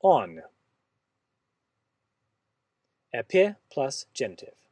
On. Épée plus genitive.